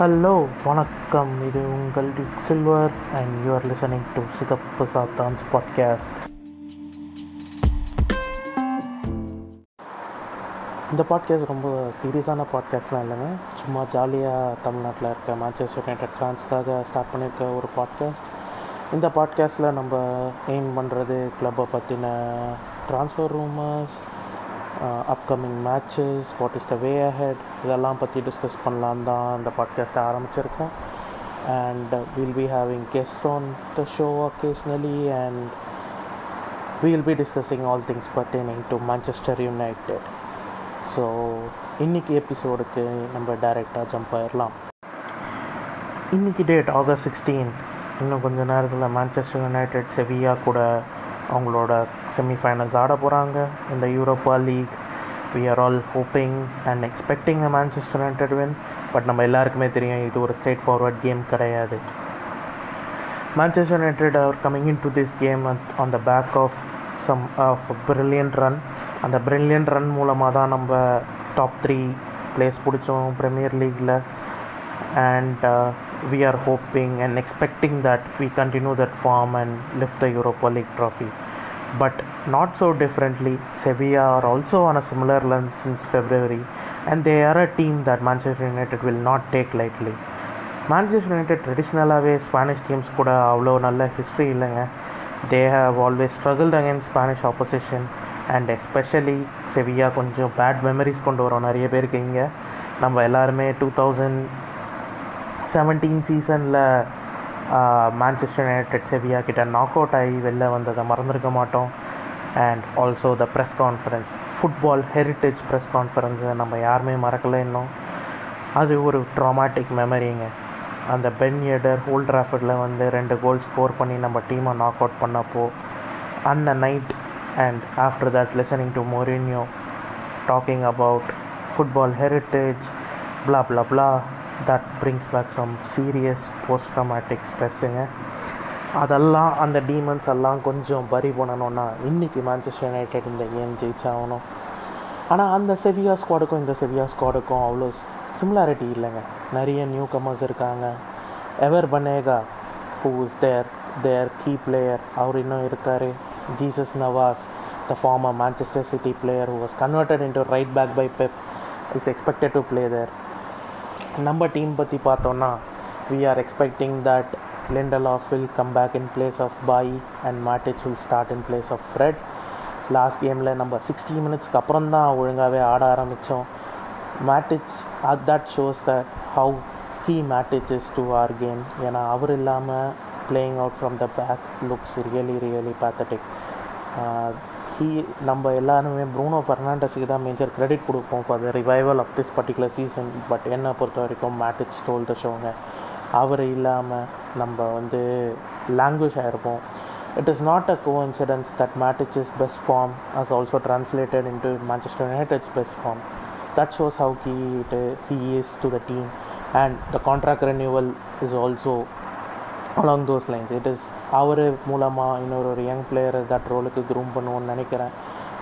Hello வணக்கம். இது உங்கள் Dick Silver and you are listening to சிகப்பு சாத்தான்ஸ் பாட்காஸ்ட் இந்த பாட்காஸ்ட் ரொம்ப சீரியஸான பாட்காஸ்ட்லாம் இல்லைங்க. சும்மா ஜாலியாக தமிழ்நாட்டில் இருக்க மேன்செஸ்டர் யுனைடெட் ஃபேன்ஸ்க்காக ஸ்டார்ட் பண்ணியிருக்க ஒரு பாட்காஸ்ட் இந்த பாட்காஸ்ட்டில் நம்ம எய்ம் பண்ணுறது கிளப்பை பற்றின transfer rumours upcoming matches what is the way ahead இதெல்லாம் பற்றி டிஸ்கஸ் பண்ணலான் தான் இந்த பாட்காஸ்ட்டை ஆரம்பிச்சிருக்கோம். And will be having guest on the show occasionally and will be discussing all things pertaining to Manchester United so இன்றைக்கி எபிசோடுக்கு நம்ம டைரெக்டாக ஜம்ப் ஆயிடலாம் இன்றைக்கி டேட் ஆகஸ்ட் சிக்ஸ்டீன் இன்னும் கொஞ்சம் நேரத்தில் மான்செஸ்டர் யுனைடெட் செவியா கூட அவங்களோட செமிஃபைனல்ஸ் ஆட போகிறாங்க இந்த Europa League we are all hoping and expecting a Manchester United win but நம்ம எல்லாருக்குமே தெரியும் இது ஒரு ஸ்ட்ரெயிட் ஃபார்வர்ட் கேம் கிடையாது. Manchester United are coming into this game on the back of some of brilliant run அந்த brilliant run மூலமாக தான் நம்ம டாப் த்ரீ பிளேஸ் பிடிச்சோம் Premier லீக்கில் and we are hoping and expecting that we continue that form and lift the Europa League trophy. But not so differently, Sevilla are also on a similar run since February, and they are a team that Manchester United will not take lightly. Manchester United ட்ரெடிஷ்னலாகவே Spanish teams கூட அவ்வளோ நல்ல history இல்லைங்க they have always struggled against Spanish opposition and especially Sevilla கொஞ்சம் bad memories கொண்டு வரோம் நிறைய பேருக்கு இங்கே நம்ம எல்லாருமே டூ தௌசண்ட் செவன்டீன் சீசனில் மான்செஸ்டர் யுனைடெட் செவியா கிட்ட நாக் அவுட் ஆகி வெளில வந்ததை மறந்துருக்க மாட்டோம். And also the press conference football heritage press கான்ஃபரன்ஸை நம்ம யாருமே மறக்கலை இன்னும். அது ஒரு ட்ராமாட்டிக் மெமரிங்க அந்த பென் எடர் ஓல்ட் ட்ராஃபர்டில் வந்து ரெண்டு கோல் ஸ்கோர் பண்ணி நம்ம டீமை நாக் அவுட் பண்ணப்போ அந்த night and after that listening to Mourinho talking about football heritage blah blah blah that brings back some serious post traumatic ஸ்ட்ரெஸ்ஸுங்க அதெல்லாம் அந்த டீமன்ஸ் எல்லாம் கொஞ்சம் பரி பண்ணணும்னா இன்றைக்கி மேன்செஸ்டர் யுனைடெட் இந்த கேம் ஜெயிச்சாகணும். ஆனால் அந்த செவியா ஸ்குவாடுக்கும் இந்த செவியா ஸ்குவாடுக்கும் அவ்வளோ சிமிலாரிட்டி இல்லைங்க. நிறைய நியூ கமர்ஸ் இருக்காங்க. Ever Banega who is their their key player அவர் இன்னும் இருக்கார். Jesus Navas the former Manchester City player who was converted into right back by Pep is expected to play there நம்ம team பற்றி பார்த்தோன்னா we are expecting that Lindelof will come back in place of Bailly and Matic will start in place of Fred last கேமில் நம்ம sixty மினிட்ஸ்க்கு அப்புறம் தான் ஒழுங்காகவே ஆட ஆரம்பித்தோம் Matic at that shows the how he matters to our game ஏன்னா அவர் இல்லாமல் playing out from the back looks really really pathetic he நம்ம எல்லாருமே ப்ரூனோ ஃபெர்னாண்டஸுக்கு தான் மேஜர் கிரெடிட் கொடுப்போம் for the revival of this particular season but என்னை பொறுத்த வரைக்கும் மேட்டிச் டோல் த ஷோங்க அவர் இல்லாமல் நம்ம வந்து language ஆகிருப்போம் it is not a coincidence that Matic is best form has also translated in to Manchester United's best form that shows how key it he is to the team and the contract renewal is also along those lines it is அவர் மூலமாக இன்னொரு ஒரு young player that ரோலுக்கு groom பண்ணுவோன்னு நினைக்கிறேன்.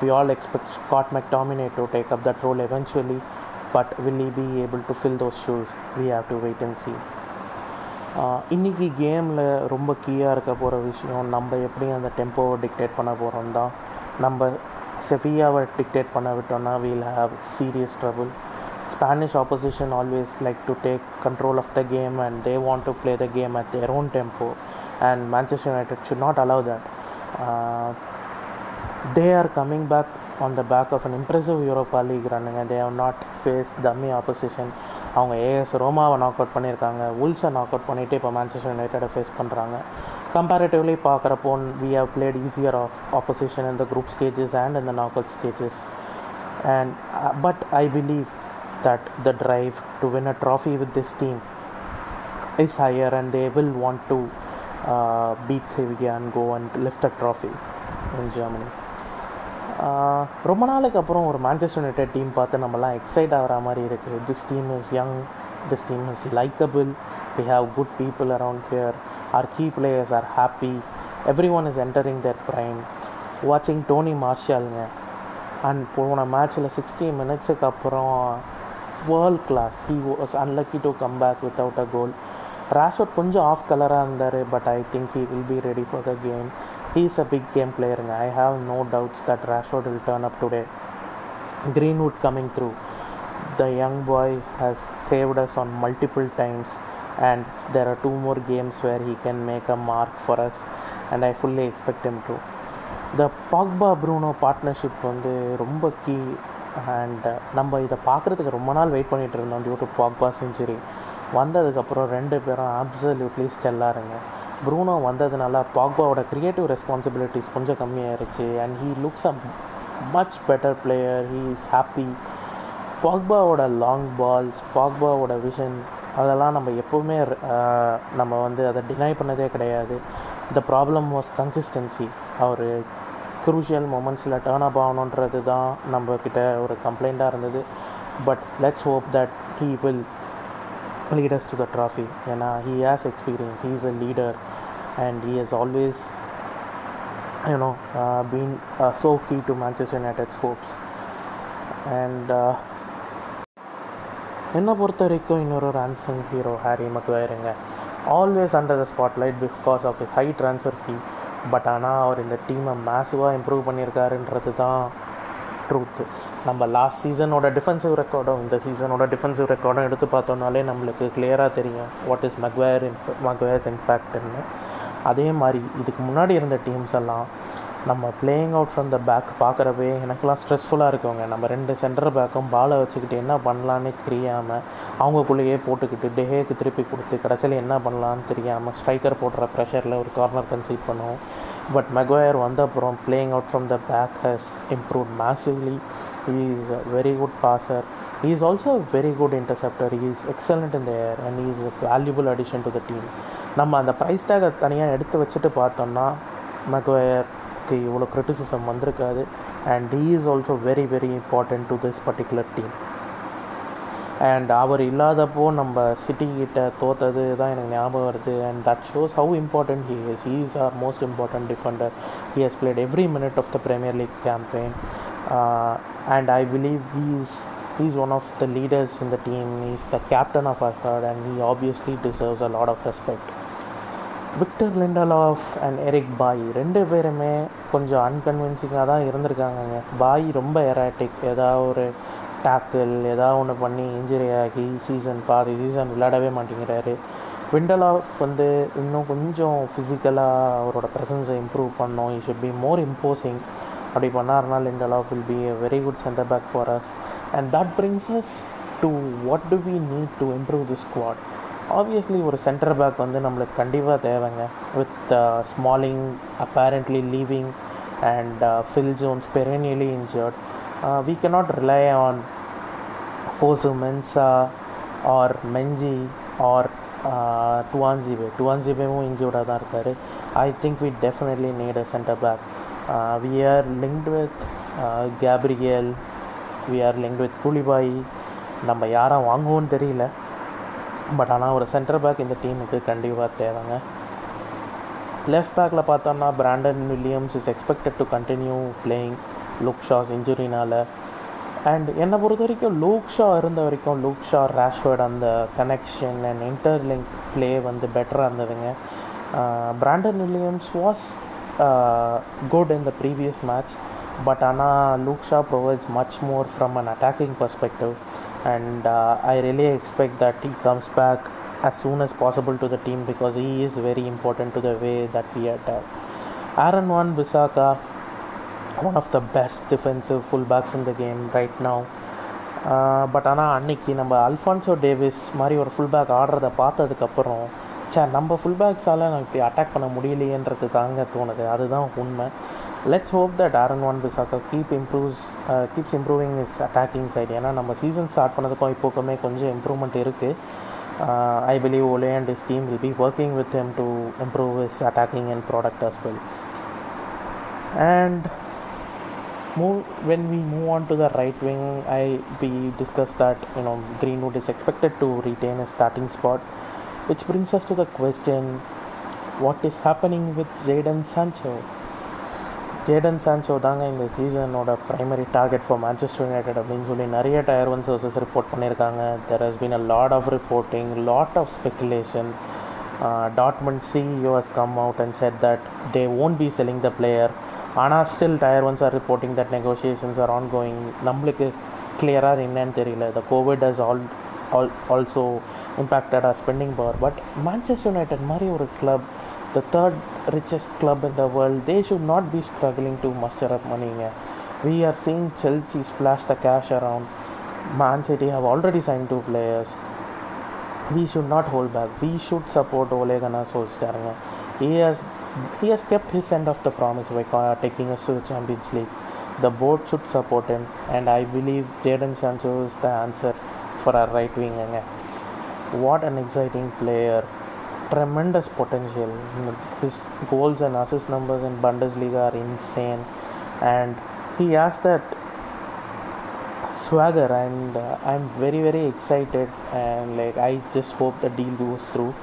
We all expect Scott McTominay to take up that role eventually but will he be able to fill those shoes we have to wait and see இன்றைக்கி கேமில் ரொம்ப கீயாக இருக்க போகிற விஷயம் நம்ம எப்படி அந்த டெம்போவை டிக்டேட் பண்ண போகிறோம் தான் நம்ம செஃபியாவை டிக்டேட் பண்ண விட்டோம்னா we'll have serious trouble Spanish opposition always like to take control of the game and they want to play the game at their own tempo and Manchester United should not allow that. Uh, they are coming back on the back of an impressive Europa League running and they have not faced dummy opposition. அவங்க AS ரோமாவை knock out பண்ணியிருக்காங்க உல்ஸை knock out பண்ணிவிட்டு இப்போ Manchester யுனைடடை face பண்ணுறாங்க comparatively பார்க்குறப்போ we have played easier of opposition in the group stages and in the knock out stages and but I believe that the drive to win a trophy with this team is higher and they will want to uh, beat Sevilla and go and lift the trophy in Germany. ரொம்ப நாளைக்கு அப்புறம் ஒரு Manchester United team பார்த்து நம்மலாம் excite ஆகிற மாதிரி இருக்குது this team is young this team is likeable we have good people around here our key players are happy everyone is entering their prime வாட்சிங் டோனி மார்ஷாலுங்க அண்ட் போன மேட்ச்சில் சிக்ஸ்டி மினிட்ஸுக்கு அப்புறம் world class he was unlucky to come back without a goal Rashford கொஞ்சம் off கலராக இருந்தார் but I think he will be ready for the game he is a big game பிளேயருங்க I have no doubts that Rashford will turn up today Greenwood coming through the young boy has saved us on multiple times and there are two more games where he can make a mark for us and I fully expect him to. The Pogba Bruno partnership வந்து ரொம்ப key and uh, நம்ம இதை பார்க்குறதுக்கு ரொம்ப நாள் wait பண்ணிகிட்டு இருந்தோம் due to Pogba century வந்ததுக்கப்புறம் ரெண்டு பேரும் அப்சல்யூட்லி ஸ்டெல்லாருங்க ப்ரூனோ வந்ததுனால பாக்பாவோட க்ரியேட்டிவ் ரெஸ்பான்சிபிலிட்டிஸ் கொஞ்சம் கம்மியாயிருச்சு. And he looks a much better player he is happy பாக்பாவோட long balls பாக்பாவோட விஷன் அதெல்லாம் நம்ம எப்போவுமே uh, நம்ம வந்து அதை டினை பண்ணதே கிடையாது. த ப்ராப்ளம் வாஸ் கன்சிஸ்டன்சி அவர் குரூஷியல் மொமெண்ட்ஸில் டேர்ன் அப் ஆகணுன்றது தான் நம்மக்கிட்ட ஒரு கம்ப்ளைண்ட்டாக இருந்தது. But let's hope that he will lead us to the trophy ஏன்னா he has experience he is a leader and he has always you know been so key to Manchester key hopes and என்னை பொறுத்த வரைக்கும் இன்னொரு ஒரு unsung hero Harry மக்வேருங்க always under the spotlight because of his high transfer fee but ஆனால் அவர் இந்த டீமை மேசிவாக improve பண்ணியிருக்காருன்றது தான் ட்ரூத்து நம்ம லாஸ்ட் சீசனோட டிஃபென்சிவ் ரெக்கார்டும் இந்த சீசனோட டிஃபென்சிவ் ரெக்கார்டும் எடுத்து பார்த்தோம்னாலே நம்மளுக்கு கிளியராக தெரியும். வாட் இஸ் மக்வயர் மக்வயர்ஸ் இம்பேக்ட்னு அதே மாதிரி இதுக்கு முன்னாடி இருந்த டீம்ஸ் எல்லாம் நம்ம playing out from the back பார்க்குறப்பே எனக்கெல்லாம் ஸ்ட்ரெஸ்ஃபுல்லாக இருக்குங்க. நம்ம ரெண்டு சென்டர் பேக்கும் பாலை வச்சுக்கிட்டு என்ன பண்ணலான்னு தெரியாமல் அவங்கக்குள்ளேயே போட்டுக்கிட்டு டெஹேக்கு திருப்பி கொடுத்து கடைசியில் என்ன பண்ணலான்னு தெரியாமல் ஸ்ட்ரைக்கர் போடுற ப்ரெஷரில் ஒரு கார்னர் கன்சீட் பண்ணுவோம். பட் மெக்வயர் வந்த அப்புறம் playing out from the back has improve massively he is a very good passer. He is also a very good interceptor. He is excellent in the air and he is a valuable addition to the team. நம்ம அந்த price டேகை தனியாக எடுத்து வச்சுட்டு பார்த்தோம்னா மெக்வயருக்கு இவ்வளோ criticism வந்திருக்காது. And he is also very very important to this particular team. And அவர் இல்லாதப்போ நம்ம சிட்டி கிட்ட தோத்தது தான் எனக்கு ஞாபகம் வருது. And that shows how important he is he is our most important defender he has played every minute of the Premier League campaign and I believe he is he is one of the leaders in the team. He's the captain of our squad, and he obviously deserves a lot of respect. Victor Lindelof and Eric Bailly ரெண்டு பேருமே கொஞ்சம் அன்கன்வின்சிங்காக தான் இருந்திருக்காங்கங்க. பாய் ரொம்ப erotic ஏதாவது ஒரு tackle ஏதாவது ஒன்று பண்ணி இன்ஜுரி ஆகி சீசன் பாதி சீசன் விளையாடவே மாட்டேங்கிறாரு. விண்டலாஃப் வந்து இன்னும் கொஞ்சம் ஃபிசிக்கலாக அவரோட ப்ரெசன்ஸை இம்ப்ரூவ் பண்ணோம். He should be more imposing அப்படி பண்ணார்னா Lindelof will be a very good centre back for us and that brings us to what do we need to improve the squad obviously ஒரு சென்டர் பேக் வந்து நம்மளுக்கு கண்டிப்பாக தேவைங்க. With Smalling apparently leaving and Phil Jones perennially injured we not rely on Fosu Mensah or Mengi or Tuanzebe டுவான்ஜிபேவும் இன்ஜூர்டாக தான் இருக்கார். I think we definitely need a centre back we are linked with Gabriel we are linked with Koulibaly நம்ம யாரை வாங்குவோன்னு தெரியல. But ஆனால் ஒரு centre back இந்த டீமுக்கு கண்டிப்பாக தேவைங்க. லெஃப்ட் பேக்கில் பார்த்தோம்னா Brandon Williams is expected to continue playing Luke Shaw's இன்ஜுரினால் and என்னை பொறுத்த வரைக்கும் லூக் ஷா இருந்த வரைக்கும் லூக் ஷா ரேஷ்வர்ட் அந்த கனெக்ஷன் அண்ட் இன்டர்லிங்க் ப்ளே வந்து பெட்டராக இருந்ததுங்க. Brandon Williams was good in the previous match but ஆனால் Luke Shaw provides much more from an attacking perspective and I really expect that he comes back as soon as possible to the team because he is very important to the way that we attack. Aaron Wan Bissaka, one of the best defensive fullbacks in the game right now. But ஆனால் அன்னைக்கு நம்ம Alphonso Davis மாதிரி ஒரு ஃபுல்பேக் ஆடுறத பார்த்ததுக்கப்புறம் சே நம்ம ஃபுல்பேக்ஸால் நான் இப்படி attack பண்ண முடியலையேன்றது தாங்க தோணுது அதுதான் உண்மை let's hope that Aaron Wan Bissaka keep improves keeps improving his attacking side ஏன்னா நம்ம சீசன் ஸ்டார்ட் பண்ணதுக்கும் இப்போக்குமே கொஞ்சம் இம்ப்ரூவ்மெண்ட் இருக்குது I believe Ole and his team will be working with him to improve his attacking and product as well and move when we move on to the right wing i we discussed that you know greenwood is expected to retain his starting spot which brings us to the question what is happening with Jadon Sancho Jadon Sancho தாங்க இந்த சீசனோட primary target for Manchester United அப்படின்னு சொல்லி நிறைய tier one sources report பண்ணியிருக்காங்க. There has been a lot of reporting lot of speculation Dortmund CEO has come out and said that they won't be selling the player ஆனால் still tier ones are reporting that negotiations are ongoing நம்மளுக்கு கிளியராக என்னன்னு தெரியல. The Covid has all all also impacted our spending power but Manchester United மாதிரி ஒரு club the third richest club in the world, they should not be struggling to muster up money. We are seeing Chelsea splash the cash around. Man City have already signed two players. We should not hold back. We should support Ole Gunnar Solskjaer. He has he has kept his end of the promise by taking us to the Champions League. The board should support him, and I believe Jadon Sancho is the answer for our right wing. What an exciting player! tremendous potential. His goals and assist numbers in Bundesliga are insane, and he has that swagger. And uh, I'm very very excited, and like I just hope the deal goes through.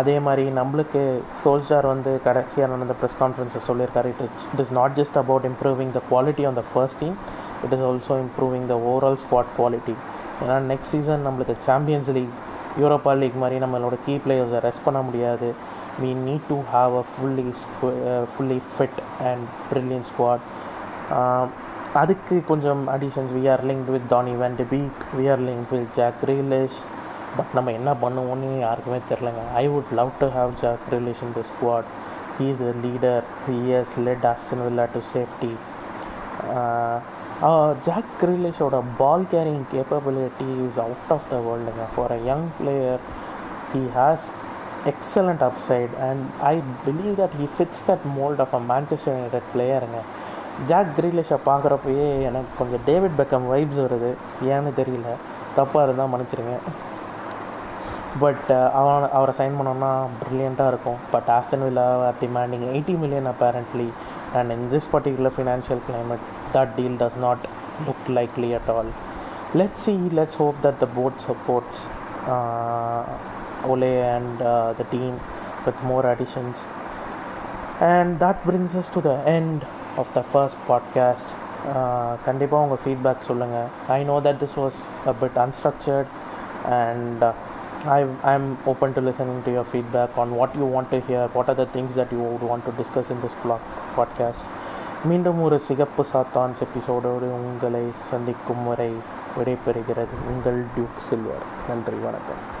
அதே மாதிரி நம்மளுக்கு சோல்ஜார் வந்து கடைசியாக நடந்த press கான்ஃபரன்ஸை சொல்லியிருக்காரு it it is not just about improving the quality on the first team it is also improving the overall squad quality ஏன்னா next season நம்மளுக்கு Champions League Europa League மாதிரி நம்மளோட கீ பிளேயர்ஸை ரெஸ்ட் பண்ண முடியாது. We need to have a fully fully fit and brilliant squad அதுக்கு கொஞ்சம் additions we are link with Donny van de Beek we are link with Jack Grealish but நம்ம என்ன பண்ணுவோன்னு யாருக்குமே தெரிலங்க I would love to have Jack Grealish in the squad he is a leader he has led Aston Villa to safety Jack கிரிலிஷோட ball carrying capability is out of the வேர்ல்டுங்க for a young player he has excellent upside and I believe that he fits that mould of a Manchester United பிளேயருங்க Jack கிரிலிஷை பார்க்குறப்பயே எனக்கு கொஞ்சம் David Beckham vibes வருது. ஏன்னு தெரியல. தப்பாக இருந்தால் மன்னிச்சிருங்க. பட் அவன் அவரை சைன் பண்ணோன்னா ப்ரில்லியண்ட்டாக இருக்கும். But Aston Villa are demanding eighty million apparently and in this particular financial climate that deal does not look likely at all let's see let's hope that the board supports uh, Ole and uh, the team with more additions and that brings us to the end of the first podcast கண்டிப்பாக உங்கள் feedback சொல்லுங்கள் I know that this was a bit unstructured and I, I'm open to listening to your feedback on what you want to hear, what are the things that you would want to discuss in this blog podcast. மீண்டும் ஒரு சிகப்பு சாத்தான்ஸ் எபிசோடோடு உங்களை சந்திக்கும் வரை விடைபெறுகிறது உங்கள் Duke silver. நன்றி வணக்கம்.